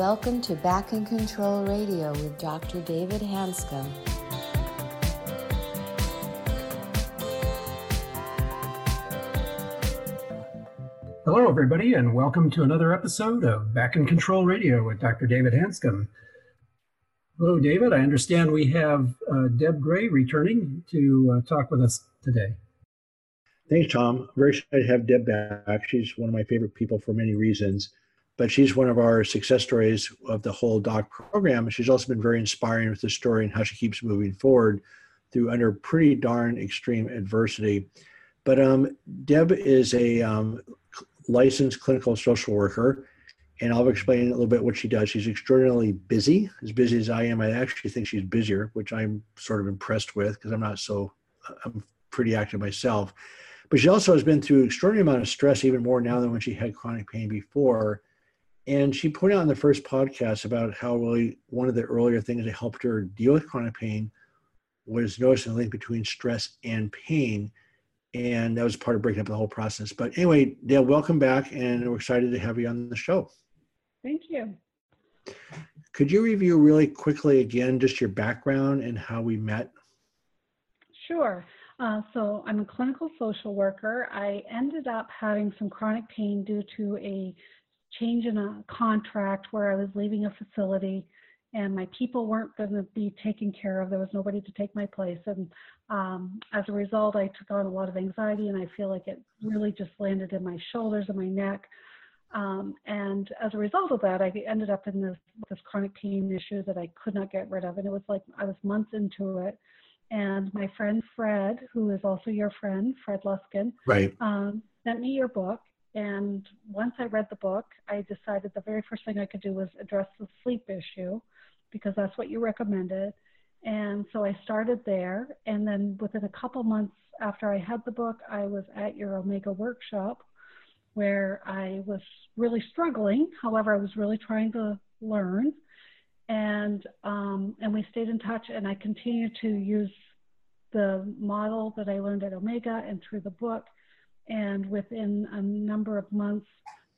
welcome to Back in Control Radio with Dr. David Hanscom. Hello, everybody, and welcome to another episode of Back in Control Radio with Dr. David Hanscom. Hello, David. I understand we have uh, Deb Gray returning to uh, talk with us today. Thanks, Tom. very excited to have Deb back. She's one of my favorite people for many reasons, but she's one of our success stories of the whole doc program. She's also been very inspiring with the story and how she keeps moving forward through under pretty darn extreme adversity. But um, Deb is a um, licensed clinical social worker, and I'll explain a little bit what she does. She's extraordinarily busy, as busy as I am. I actually think she's busier, which I'm sort of impressed with because I'm not so. I'm pretty active myself but she also has been through extraordinary amount of stress, even more now than when she had chronic pain before. And she pointed out in the first podcast about how really one of the earlier things that helped her deal with chronic pain was noticing the link between stress and pain. And that was part of breaking up the whole process. But anyway, Dale, welcome back, and we're excited to have you on the show. Thank you. Could you review really quickly again just your background and how we met? Sure. Uh, so I'm a clinical social worker. I ended up having some chronic pain due to a change in a contract where I was leaving a facility and my people weren't going to be taken care of. There was nobody to take my place. And um, as a result, I took on a lot of anxiety and I feel like it really just landed in my shoulders and my neck. Um, and as a result of that, I ended up in this, this chronic pain issue that I could not get rid of. And it was like I was months into it and my friend Fred, who is also your friend, Fred Luskin, right, um, sent me your book. And once I read the book, I decided the very first thing I could do was address the sleep issue because that's what you recommended. And so I started there. And then within a couple months after I had the book, I was at your Omega workshop where I was really struggling. However, I was really trying to learn and um, and we stayed in touch and i continue to use the model that i learned at omega and through the book and within a number of months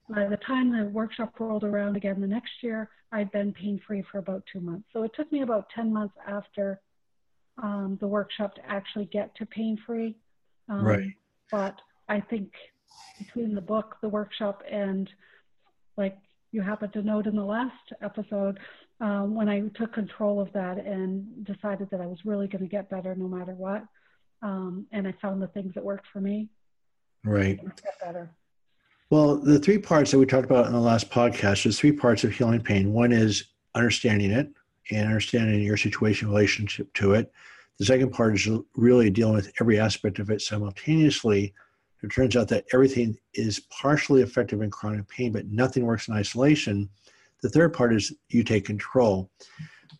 by the time the workshop rolled around again the next year i'd been pain free for about two months so it took me about 10 months after um, the workshop to actually get to pain free um, right but i think between the book the workshop and like you happened to note in the last episode um, when I took control of that and decided that I was really going to get better no matter what. Um, and I found the things that worked for me. Right. Get better. Well, the three parts that we talked about in the last podcast, there's three parts of healing pain. One is understanding it and understanding your situation relationship to it. The second part is really dealing with every aspect of it simultaneously. It turns out that everything is partially effective in chronic pain, but nothing works in isolation. The third part is you take control.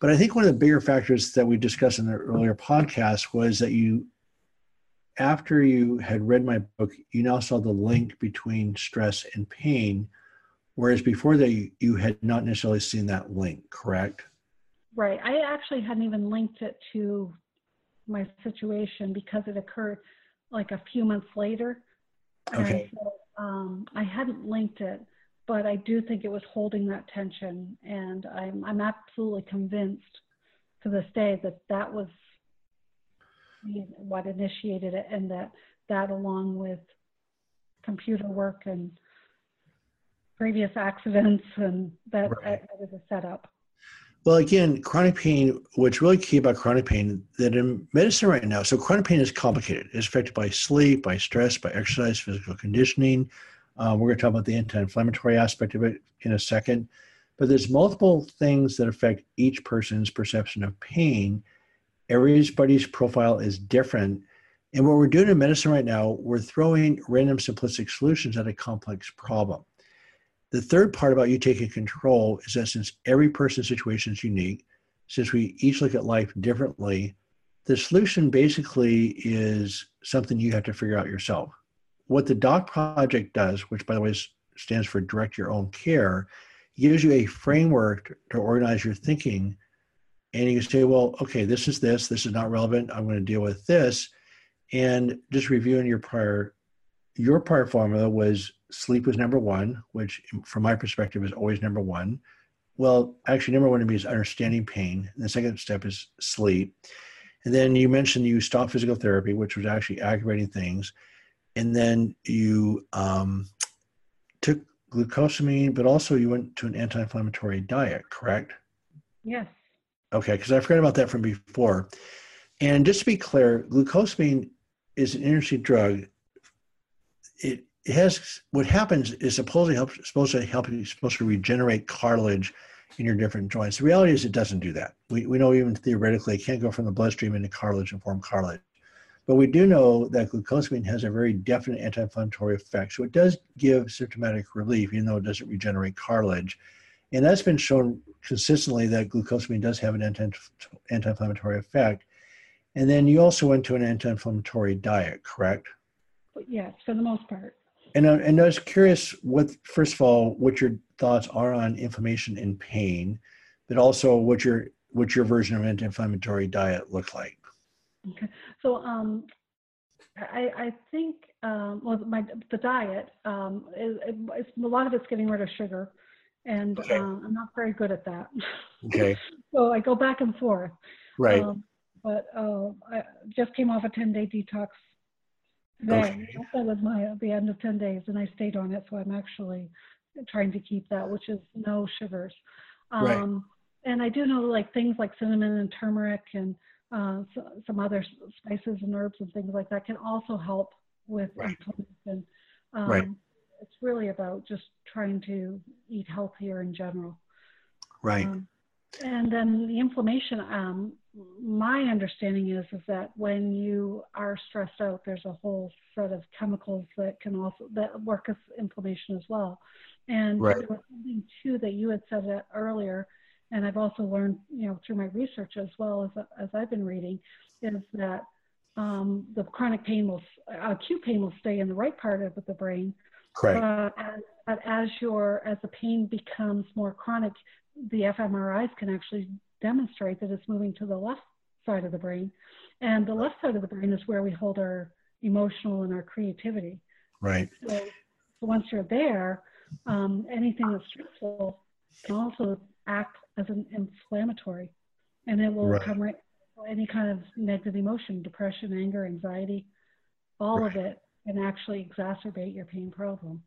But I think one of the bigger factors that we discussed in the earlier podcast was that you, after you had read my book, you now saw the link between stress and pain, whereas before that you, you had not necessarily seen that link, correct? Right. I actually hadn't even linked it to my situation because it occurred like a few months later. Okay. So, um, I hadn't linked it but I do think it was holding that tension, and I'm I'm absolutely convinced to this day that that was what initiated it, and that that along with computer work and previous accidents and that, right. that was a setup. Well, again, chronic pain, what's really key about chronic pain, that in medicine right now, so chronic pain is complicated. It's affected by sleep, by stress, by exercise, physical conditioning, uh, we're going to talk about the anti-inflammatory aspect of it in a second. But there's multiple things that affect each person's perception of pain. Everybody's profile is different. And what we're doing in medicine right now, we're throwing random simplistic solutions at a complex problem. The third part about you taking control is that since every person's situation is unique, since we each look at life differently, the solution basically is something you have to figure out yourself what the DOC project does, which by the way stands for Direct Your Own Care, gives you a framework to organize your thinking. And you can say, well, okay, this is this, this is not relevant. I'm going to deal with this. And just reviewing your prior, your prior formula was sleep was number one, which from my perspective is always number one. well, actually, number one to me is understanding pain. And the second step is sleep. And then you mentioned you stopped physical therapy, which was actually aggravating things. And then you um, took glucosamine, but also you went to an anti inflammatory diet, correct? Yes. Okay, because I forgot about that from before. And just to be clear, glucosamine is an interesting drug. It, has what happens is supposedly helps supposed to help you supposed to regenerate cartilage in your different joints. The reality is it doesn't do that. We, we know even theoretically it can't go from the bloodstream into cartilage and form cartilage. But we do know that glucosamine has a very definite anti-inflammatory effect. So it does give symptomatic relief, even though it doesn't regenerate cartilage. And that's been shown consistently that glucosamine does have an anti- anti-inflammatory effect. And then you also went to an anti-inflammatory diet, correct? Yes, for the most part. And, uh, and I was curious what, first of all, what your thoughts are on inflammation and pain, but also what your what your version of anti-inflammatory diet looked like. Okay, so um, I, I think um, well, my the diet um, is, is, a lot of it's getting rid of sugar, and okay. uh, I'm not very good at that. Okay. so I go back and forth. Right. Um, but uh, I just came off a 10 day detox today. Okay. That was my the end of 10 days, and I stayed on it. So I'm actually trying to keep that, which is no sugars. Um, right. And I do know like things like cinnamon and turmeric and uh, so, some other spices and herbs and things like that can also help with right. inflammation. Um, right. It's really about just trying to eat healthier in general. Right. Um, and then the inflammation, um, my understanding is is that when you are stressed out, there's a whole set of chemicals that can also that work as inflammation as well. And right. there was something too that you had said that earlier, and I've also learned, you know, through my research as well as as I've been reading, is that um, the chronic pain will, acute pain will stay in the right part of the brain. Correct. But as, but as your as the pain becomes more chronic, the fMRIs can actually demonstrate that it's moving to the left side of the brain. And the left side of the brain is where we hold our emotional and our creativity. Right. So, so once you're there, um, anything that's stressful can also act as an inflammatory, and it will right. come right any kind of negative emotion, depression, anger, anxiety, all right. of it can actually exacerbate your pain problem.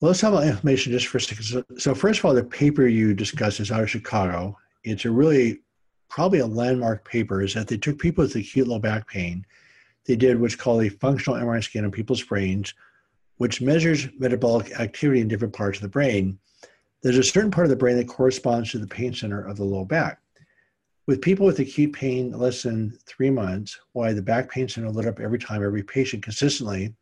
Well, let's talk about inflammation just for a second. So, so, first of all, the paper you discussed is out of Chicago. It's a really probably a landmark paper. Is that they took people with acute low back pain. They did what's called a functional MRI scan of people's brains, which measures metabolic activity in different parts of the brain. There's a certain part of the brain that corresponds to the pain center of the low back. With people with acute pain less than three months, why the back pain center lit up every time, every patient consistently,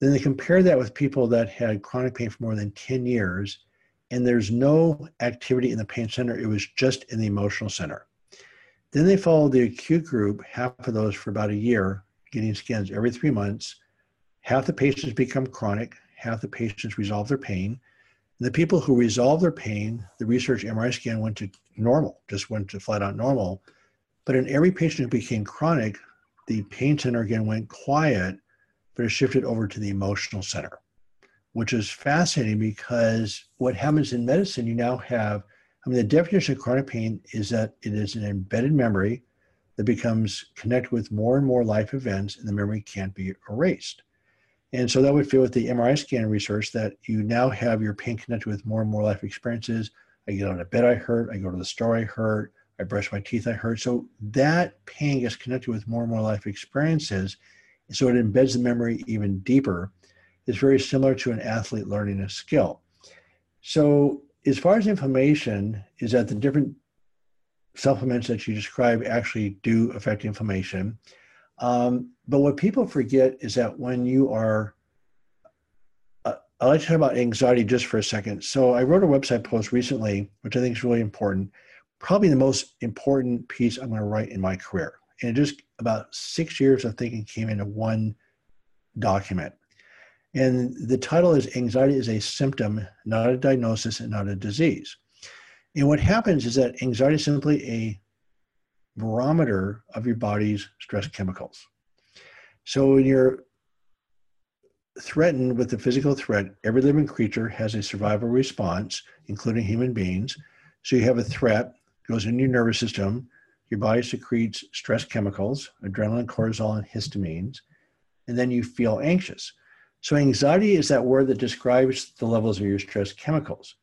then they compare that with people that had chronic pain for more than 10 years, and there's no activity in the pain center. It was just in the emotional center. Then they followed the acute group, half of those for about a year, getting scans every three months. Half the patients become chronic, half the patients resolve their pain. And the people who resolve their pain, the research MRI scan went to normal, just went to flat out normal. But in every patient who became chronic, the pain center again went quiet but it shifted over to the emotional center, which is fascinating because what happens in medicine, you now have, I mean, the definition of chronic pain is that it is an embedded memory that becomes connected with more and more life events, and the memory can't be erased. And so that would fit with the MRI scan research that you now have your pain connected with more and more life experiences. I get out of bed, I hurt. I go to the store, I hurt. I brush my teeth, I hurt. So that pain gets connected with more and more life experiences so it embeds the memory even deeper. It's very similar to an athlete learning a skill. So, as far as inflammation, is that the different supplements that you describe actually do affect inflammation. Um, but what people forget is that when you are, I'd like to talk about anxiety just for a second. So I wrote a website post recently, which I think is really important, probably the most important piece I'm going to write in my career and just about six years of thinking came into one document. And the title is Anxiety is a Symptom, not a diagnosis and not a disease. And what happens is that anxiety is simply a barometer of your body's stress chemicals. So when you're threatened with a physical threat, every living creature has a survival response, including human beings. So you have a threat, goes into your nervous system, your body secretes stress chemicals, adrenaline, cortisol, and histamines, and then you feel anxious. So anxiety is that word that describes the levels of your stress chemicals.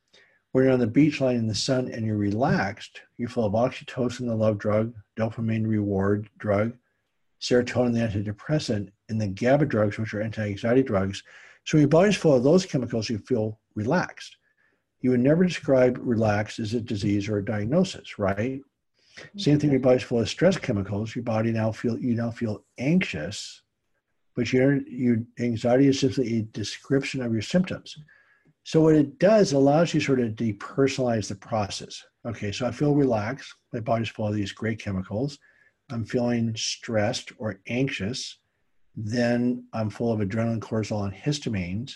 When you're on the beach lying in the sun and you're relaxed, you feel of oxytocin, the love drug, dopamine reward drug, serotonin, the antidepressant, and the GABA drugs, which are anti-anxiety drugs. So when your body's full of those chemicals, you feel relaxed. You would never describe relaxed as a disease or a diagnosis, right? Mm-hmm. Same thing. Your body's full of stress chemicals. Your body now feel you now feel anxious, but your your anxiety is simply a description of your symptoms. So what it does allows you sort of depersonalize the process. Okay, so I feel relaxed. My body's full of these great chemicals. I'm feeling stressed or anxious. Then I'm full of adrenaline, cortisol, and histamines.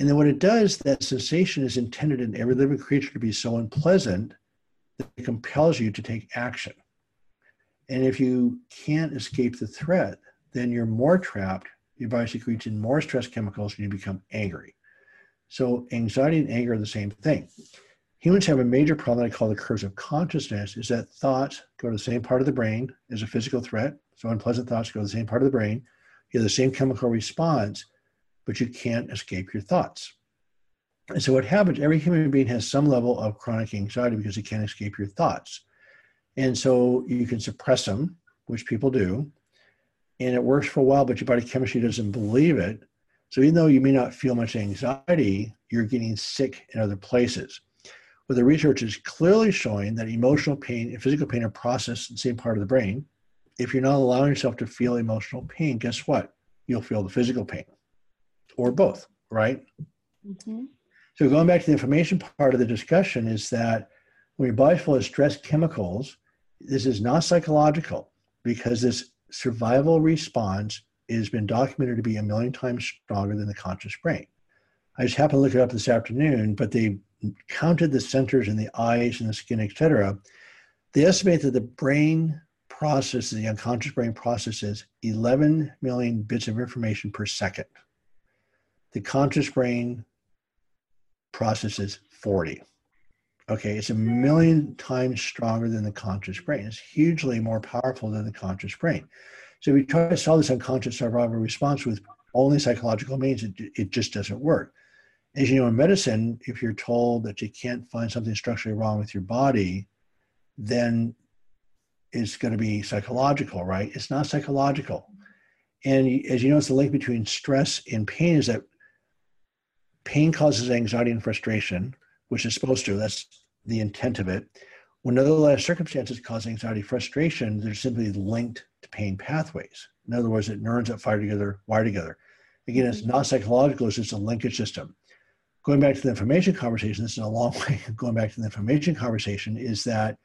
And then what it does, that sensation is intended in every living creature to be so unpleasant that it compels you to take action. And if you can't escape the threat, then you're more trapped. Your body secretes in more stress chemicals and you become angry. So anxiety and anger are the same thing. Humans have a major problem that I call the curse of consciousness is that thoughts go to the same part of the brain as a physical threat. So unpleasant thoughts go to the same part of the brain. You have the same chemical response, but you can't escape your thoughts. And so what happens, every human being has some level of chronic anxiety because you can't escape your thoughts. And so you can suppress them, which people do, and it works for a while, but your body chemistry doesn't believe it. So even though you may not feel much anxiety, you're getting sick in other places. But the research is clearly showing that emotional pain and physical pain are processed in the same part of the brain. If you're not allowing yourself to feel emotional pain, guess what? You'll feel the physical pain or both, right? Mm-hmm. So going back to the information part of the discussion is that when your body's full of stress chemicals, this is not psychological because this survival response has been documented to be a million times stronger than the conscious brain. I just happened to look it up this afternoon, but they counted the centers in the eyes and the skin, etc. They estimate that the brain processes, the unconscious brain processes 11 million bits of information per second. The conscious brain processes 40. Okay, it's a million times stronger than the conscious brain. It's hugely more powerful than the conscious brain. So we try to solve this unconscious survival response with only psychological means, it, it just doesn't work. As you know, in medicine, if you're told that you can't find something structurally wrong with your body, then it's going to be psychological, right? It's not psychological. And as you know, it's the link between stress and pain is that pain causes anxiety and frustration, which is supposed to. That's the intent of it. When other circumstances cause anxiety, frustration, they're simply linked to pain pathways. In other words, that neurons that fire together wire together. Again, it's mm-hmm. not psychological, it's just a linkage system. Going back to the inflammation conversation, this is a long way going back to the inflammation conversation, is that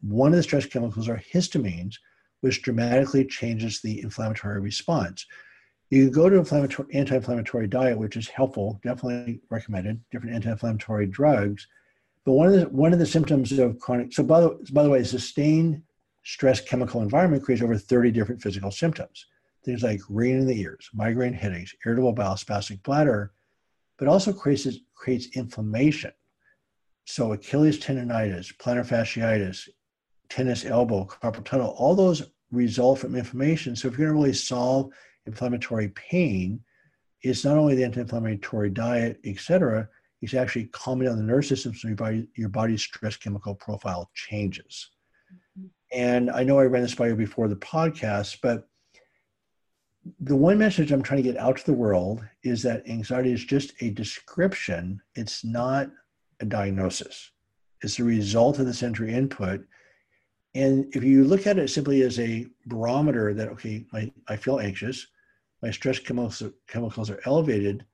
one of the stress chemicals are histamines, which dramatically changes the inflammatory response. You can go to an anti-inflammatory diet, which is helpful, definitely recommended. Different anti-inflammatory drugs, but one of the one of the symptoms of chronic. So by the by the way, sustained stress chemical environment creates over 30 different physical symptoms. Things like ringing in the ears, migraine headaches, irritable bowel, spastic bladder, but also creates creates inflammation. So Achilles tendonitis, plantar fasciitis, tennis elbow, carpal tunnel, all those result from inflammation. So if you're going to really solve inflammatory pain it's not only the anti-inflammatory diet, etc. It's actually calming down the nervous system so your body, your body's stress chemical profile changes. Mm-hmm. And I know I ran this by you before the podcast, but the one message I'm trying to get out to the world is that anxiety is just a description. It's not a diagnosis. It's the result of the sensory input. And if you look at it simply as a barometer that, okay, I, I feel anxious, my stress chemicals, chemicals are elevated,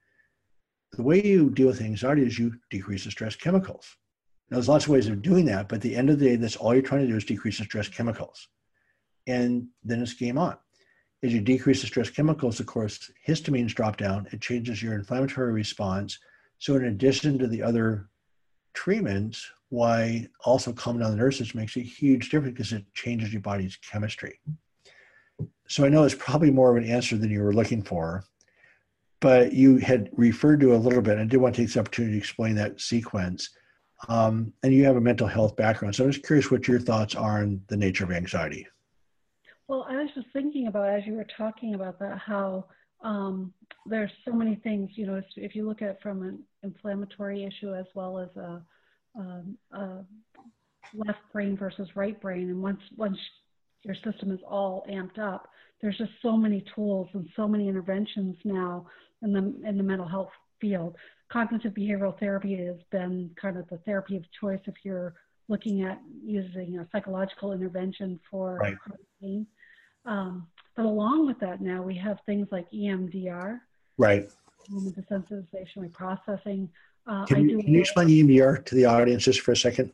the way you deal with anxiety is you decrease the stress chemicals. Now, there's lots of ways of doing that, but at the end of the day, that's all you're trying to do is decrease the stress chemicals. And then it's game on. As you decrease the stress chemicals, of course, histamines drop down. It changes your inflammatory response. So, in addition to the other treatments, why also calming down the nervous system makes a huge difference because it changes your body's chemistry so I know it's probably more of an answer than you were looking for, but you had referred to a little bit. I did want to take this opportunity to explain that sequence. Um, and you have a mental health background. So I'm just curious what your thoughts are on the nature of anxiety. Well, I was just thinking about as you were talking about that, how um, there's so many things, you know, if, if, you look at it from an inflammatory issue as well as a, a, um, a left brain versus right brain, and once once your system is all amped up, there's just so many tools and so many interventions now in the in the mental health field. Cognitive behavioral therapy has been kind of the therapy of choice if you're looking at using a psychological intervention for right. pain. Um, but along with that, now we have things like EMDR, right? Movement desensitization reprocessing. Uh, can, you, can you explain EMDR to the audience just for a second?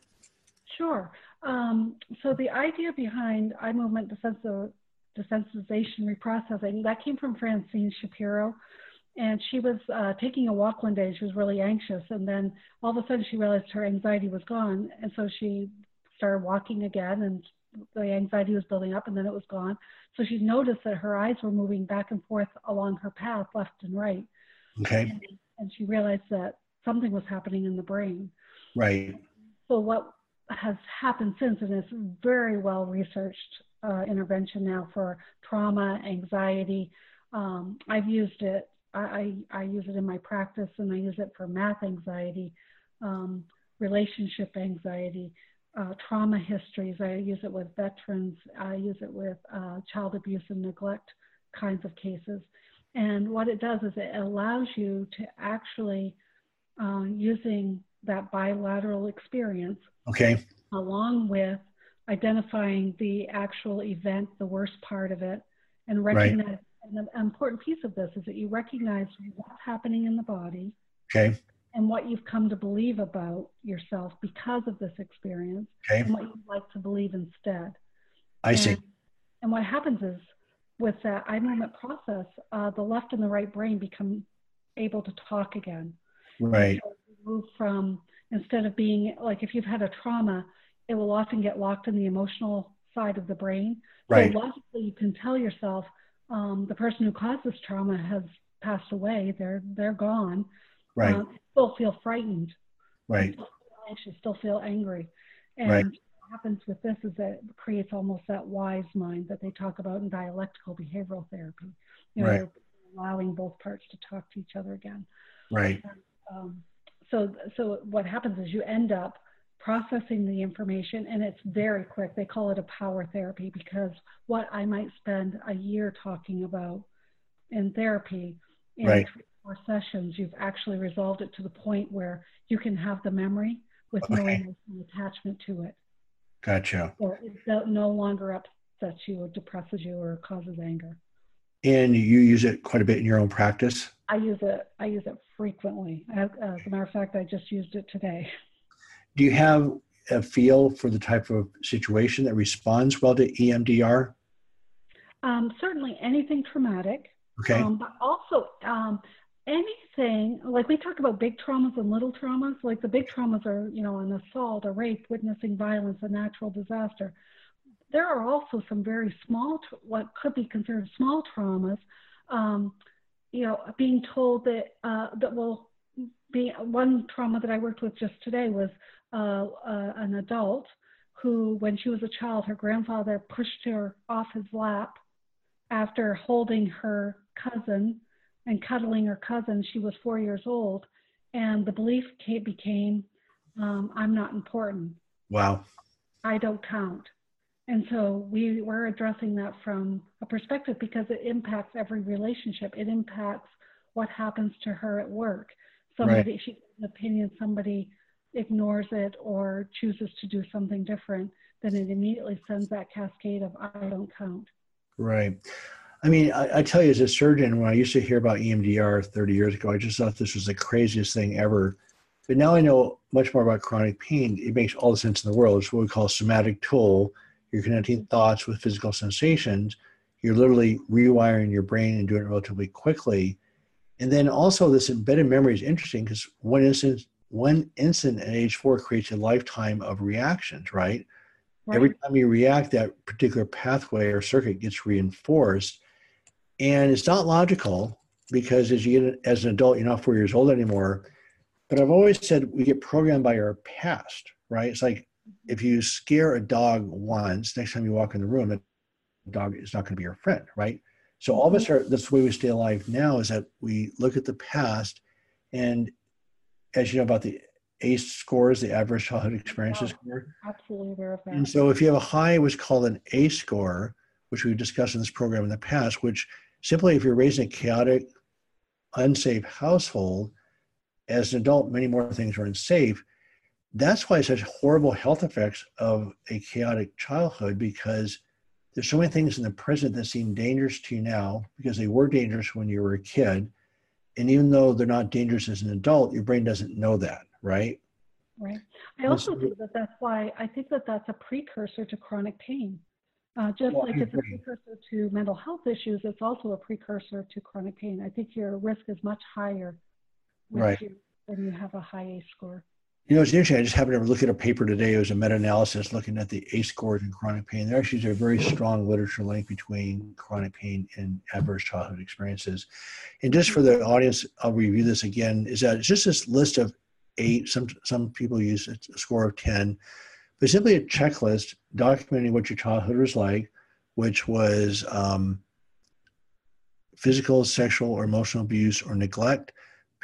Sure. Um, so the idea behind eye movement desensitization reprocessing that came from Francine Shapiro, and she was uh, taking a walk one day. She was really anxious, and then all of a sudden she realized her anxiety was gone, and so she started walking again, and the anxiety was building up, and then it was gone. So she noticed that her eyes were moving back and forth along her path, left and right. Okay. And, and she realized that something was happening in the brain. Right. So what has happened since, and it's very well researched uh, intervention now for trauma, anxiety. Um, I've used it. I, I, I, use it in my practice, and I use it for math anxiety, um, relationship anxiety, uh, trauma histories. I use it with veterans. I use it with uh, child abuse and neglect kinds of cases. And what it does is it allows you to actually, uh, using that bilateral experience, okay, along with identifying the actual event, the worst part of it, and recognize. Right. And the important piece of this is that you recognize what's happening in the body. Okay and what you've come to believe about yourself because of this experience okay. and what you'd like to believe instead. I and, see. And what happens is with that eye movement process, uh, the left and the right brain become able to talk again. Right. So move from instead of being like if you've had a trauma, it will often get locked in the emotional side of the brain. Right. So logically, you can tell yourself um, the person who caused this trauma has passed away. They're they're gone. Right. Um, still feel frightened. Right. Still anxious, still feel angry. And right. what happens with this is that it creates almost that wise mind that they talk about in dialectical behavioral therapy. You know, right. allowing both parts to talk to each other again. Right. And, um, so, so what happens is you end up processing the information and it's very quick. They call it a power therapy because what I might spend a year talking about in therapy in right four sessions, you've actually resolved it to the point where you can have the memory with okay. no emotional attachment to it. Gotcha. So it no longer upsets you or depresses you or causes anger. And you use it quite a bit in your own practice? I use it. I use it frequently. As, as a matter of fact, I just used it today. Do you have a feel for the type of situation that responds well to EMDR? Um, certainly, anything traumatic. Okay. Um, but also, um, anything like we talk about big traumas and little traumas. Like the big traumas are you know an assault a rape witnessing violence a natural disaster. There are also some very small what could be considered small traumas um, you know being told that uh, that will be one trauma that i worked with just today was uh, uh, an adult who when she was a child her grandfather pushed her off his lap after holding her cousin and cuddling her cousin. She was four years old, and the belief became, um, "I'm not important." Wow. I don't count. And so we were addressing that from a perspective because it impacts every relationship. It impacts what happens to her at work. Somebody, right. she has an opinion, somebody ignores it or chooses to do something different, then it immediately sends that cascade of I don't count. Right. I mean, I, I, tell you, as a surgeon, when I used to hear about EMDR 30 years ago, I just thought this was the craziest thing ever. But now I know much more about chronic pain. It makes all the sense in the world. It's what we call somatic tool. You're connecting thoughts with physical sensations. You're literally rewiring your brain and doing it relatively quickly. And then also, this embedded memory is interesting because one instance, one instant at age four creates a lifetime of reactions, right? right? Every time you react, that particular pathway or circuit gets reinforced and it's not logical because as you get as an adult, you're not four years old anymore. But I've always said we get programmed by our past, right? It's like if you scare a dog once, next time you walk in the room, the dog is not going to be your friend, right? So all of us are that's the way we stay alive now is that we look at the past and as you know about the ACE scores, the adverse childhood experiences Oh, score. Absolutely aware of that. And so if you have a high, what's called an ACE score, which we've discussed in this program in the past, which simply if you're raising a chaotic, unsafe household, as an adult, many more things are unsafe. That's why such horrible health effects of a chaotic childhood because there's so many things in the present that seem dangerous to you now because they were dangerous when you were a kid. And even though they're not dangerous as an adult, your brain doesn't know that, right? Right. I also think that that's why I think that that's a precursor to chronic pain. Uh, just Well, like it's a precursor to mental health issues, it's also a precursor to chronic pain. I think your risk is much higher Right. you when you have a high ACE score. You know, it's interesting. I just happened to look at a paper today. It was a meta-analysis looking at the ACE scores and chronic pain. There actually is a very strong literature link between chronic pain and adverse childhood experiences. And just for the audience, I'll review this again. Is that it's just this list of eight. Some some people use a score of ten, but simply a checklist documenting what your childhood was like, which was um, physical, sexual, or emotional abuse or neglect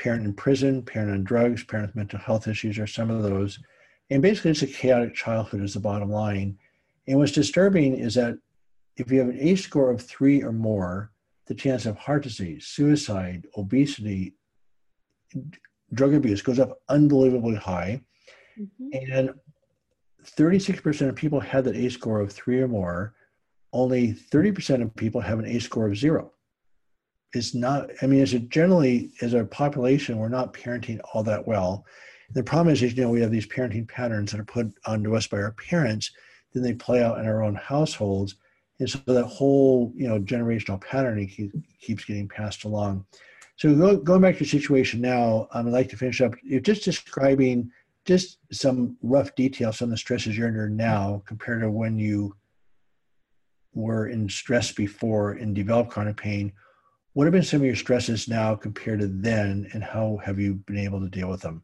parent in prison, parent on drugs, parent with mental health issues or some of those. And basically, it's a chaotic childhood, is the bottom line. And what's disturbing is that if you have an ACE score of three or more, the chance of heart disease, suicide, obesity, drug abuse goes up unbelievably high. Mhm. And 36% of people had that ACE score of three or more. Only 30% of people have an ACE score of zero. It's not, I mean, as a generally, as a population, we're not parenting all that well. The problem is, is, you know, we have these parenting patterns that are put onto us by our parents, then they play out in our own households. And so that whole, you know, generational patterning keep, keeps getting passed along. So go, going back to your situation now, um, I'd like to finish up. You're just describing just some rough details, on the stresses you're under now compared to when you were in stress before and developed chronic pain. What have been some of your stresses now compared to then, and how have you been able to deal with them?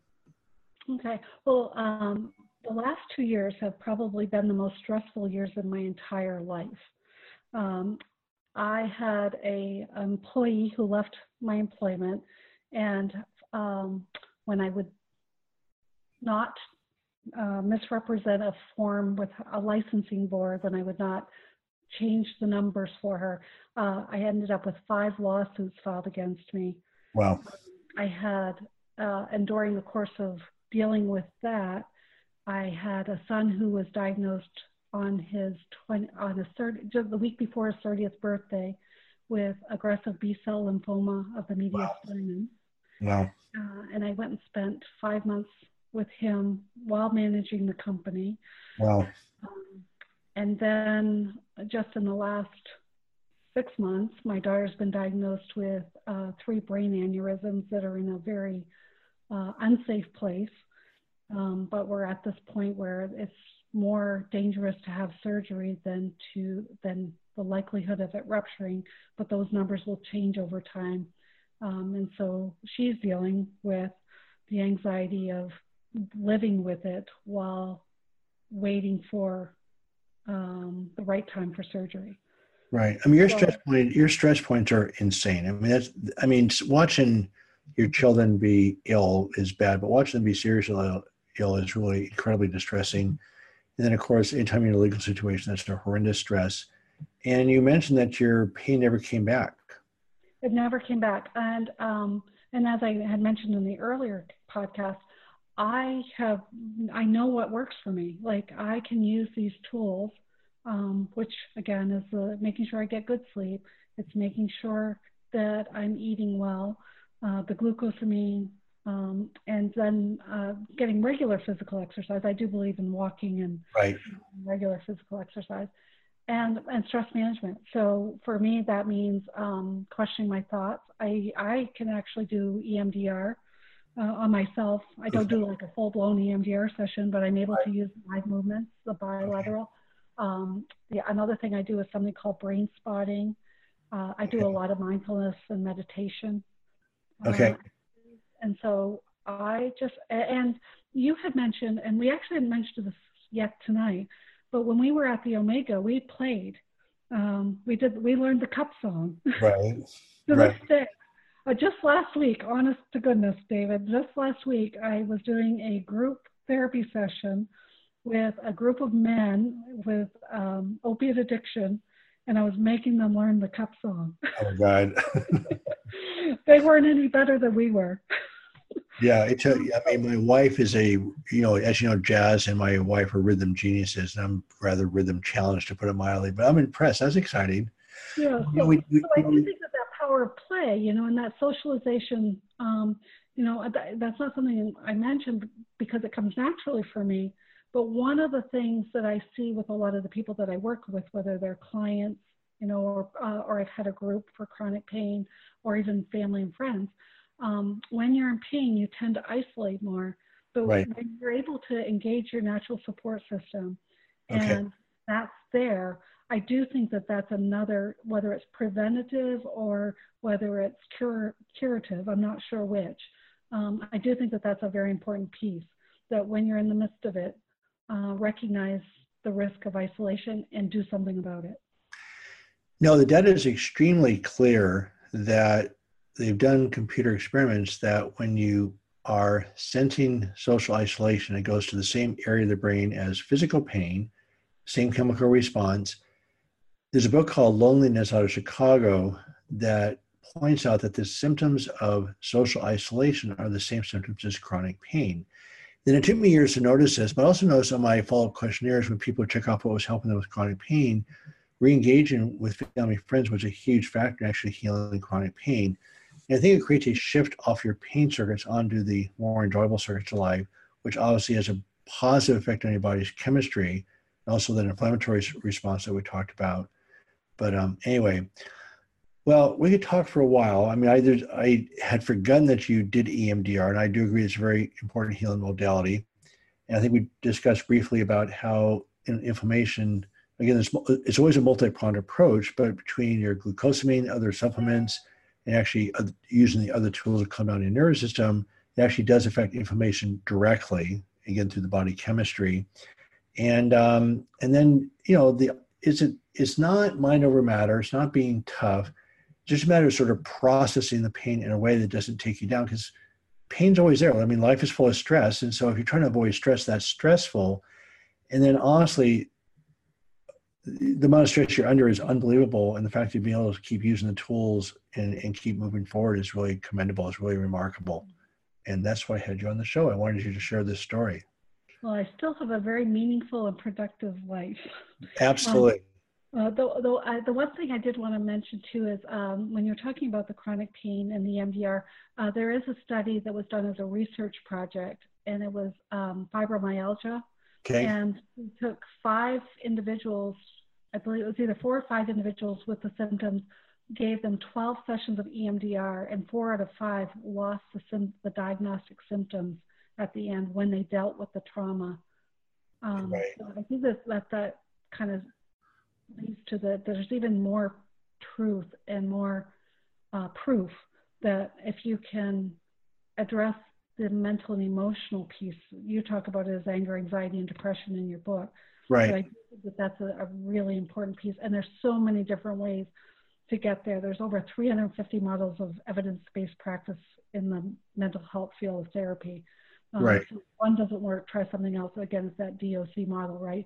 Okay. Well, um, the last two years have probably been the most stressful years in my entire life. Um, I had a employee who left my employment, and um, when I would not uh, misrepresent a form with a licensing board, when I would not change the numbers for her, uh, I ended up with five lawsuits filed against me. Wow. I had, uh, and during the course of dealing with that, I had a son who was diagnosed on his 20, on his third, just the week before his 30th birthday with aggressive B cell lymphoma of the mediastinum. Wow. Uh, and I went and spent five months with him while managing the company. Wow. Um, and then just in the last six months, my daughter's been diagnosed with uh, three brain aneurysms that are in a very uh, unsafe place. Um, but we're at this point where it's more dangerous to have surgery than to than the likelihood of it rupturing. But those numbers will change over time, um, and so she's dealing with the anxiety of living with it while waiting for um, the right time for surgery. Right. I mean, your So- stress point, your stress points are insane. I mean, that's. I mean, watching your children be ill is bad, but watching them be seriously ill, is really incredibly distressing. And then, of course, anytime you're in a legal situation, that's a horrendous stress. And you mentioned that your pain never came back. It never came back. And um, and as I had mentioned in the earlier podcast, I have I know what works for me. Like I can use these tools, um, which again is the, making sure I get good sleep. It's making sure that I'm eating well, uh, the glucosamine, um, and then uh, getting regular physical exercise. I do believe in walking and Right. regular physical exercise and and stress management so for me that means um, questioning my thoughts i i can actually do emdr uh, on myself i don't do like a full-blown emdr session but i'm able to use my movements the bilateral um, yeah, another thing i do is something called brain spotting uh, i do a lot of mindfulness and meditation Okay. Uh, and so I just, and you had mentioned, and we actually hadn't mentioned this yet tonight, but when we were at the Omega, we played. Um, we did. We learned the cup song. Right. to right. day. Uh, just last week, honest to goodness, David, just last week, I was doing a group therapy session with a group of men with um, opiate addiction, and I was making them learn the cup song. Oh, God. they weren't any better than we were. Yeah, it's a, I mean, my wife is a, you know, as you know, jazz and my wife are rhythm geniuses, and I'm rather rhythm challenged to put it mildly, but I'm impressed. That's exciting. Yeah, You know, we- we- so I do think that power of play, you know, and that socialization, um, you know, that, that's not something I mentioned because it comes naturally for me. But one of the things that I see with a lot of the people that I work with, whether they're clients, you know, or, uh, or I've had a group for chronic pain, or even family and friends, um, when you're in pain, you tend to isolate more. But Right. when you're able to engage your natural support system, Okay. and that's there, I do think that that's another, whether it's preventative or whether it's cure, curative, I'm not sure which. Um, I do think that that's a very important piece. That when you're in the midst of it, uh, recognize the risk of isolation and do something about it. No, the data is extremely clear that they've done computer experiments that when you are sensing social isolation, it goes to the same area of the brain as physical pain, same chemical response. There's a book called Loneliness out of Chicago that points out that the symptoms of social isolation are the same symptoms as chronic pain. Then it took me years to notice this, but I also noticed on my follow up questionnaires when people check off what was helping them with chronic pain, re-engaging with family friends was a huge factor in actually healing chronic pain. And I think it creates a shift off your pain circuits onto the more enjoyable circuits of life, which obviously has a positive effect on your body's chemistry, and also that inflammatory response that we talked about. But um, anyway, well, we could talk for a while. I mean, I, I had forgotten that you did EMDR, and I do agree it's a very important healing modality. And I think we discussed briefly about how inflammation, again, it's, always a multi-pronged approach, but between your glucosamine, other supplements, and actually using the other tools that come down your nervous system, it actually does affect inflammation directly, again, through the body chemistry. And um, and then, you know, the is it it's not mind over matter, it's not being tough, just a matter of sort of processing the pain in a way that doesn't take you down because pain's always there. I mean, life is full of stress. And so if you're trying to avoid stress, that's stressful. And then honestly, the amount of stress you're under is unbelievable. And the fact that been able to keep using the tools and, and keep moving forward is really commendable. It's really remarkable. And that's why I had you on the show. I wanted you to share this story. Well, I still have a very meaningful and productive life. Absolutely. Uh, though, though I, the one thing I did want to mention too is um, when you're talking about the chronic pain and the EMDR, uh, there is a study that was done as a research project, and it was um, fibromyalgia. okay. And we took five individuals, I believe it was either four or five individuals with the symptoms, gave them 12 sessions of EMDR, and four out of five lost the, sim- the diagnostic symptoms at the end when they dealt with the trauma. Um, Right. so I think that, that that kind of leads to the there's even more truth and more uh, proof that if you can address the mental and emotional piece, you talk about it as anger, anxiety, and depression in your book. But I right. think that that's a, a really important piece. And there's so many different ways to get there. There's over 350 models of evidence-based practice in the mental health field of therapy. Um, Right. so if one doesn't work, try something else. Again, it's that DOC model, right?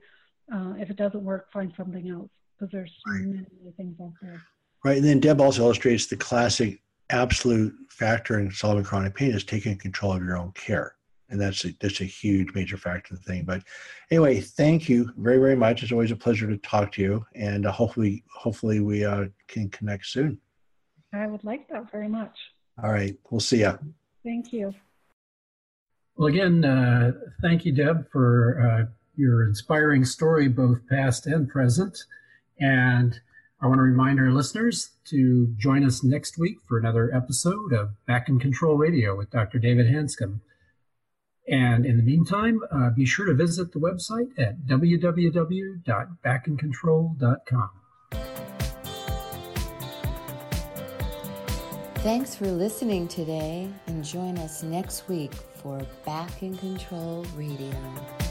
Uh, if it doesn't work, find something else because there's so Right. many, many things out there. Right. And then Deb also illustrates the classic absolute factor in solving chronic pain is taking control of your own care. And that's a, that's a huge major factor of the thing. But anyway, thank you very, very much. It's always a pleasure to talk to you. And uh, hopefully, hopefully we uh, can connect soon. I would like that very much. All right. We'll see ya. Thank you. Well, again, uh, thank you, Deb, for uh, your inspiring story, both past and present. And I want to remind our listeners to join us next week for another episode of Back in Control Radio with Dr. David Hanscom. And in the meantime, uh, be sure to visit the website at www.backincontrol.com. Thanks for listening today and join us next week for Back in Control Radio.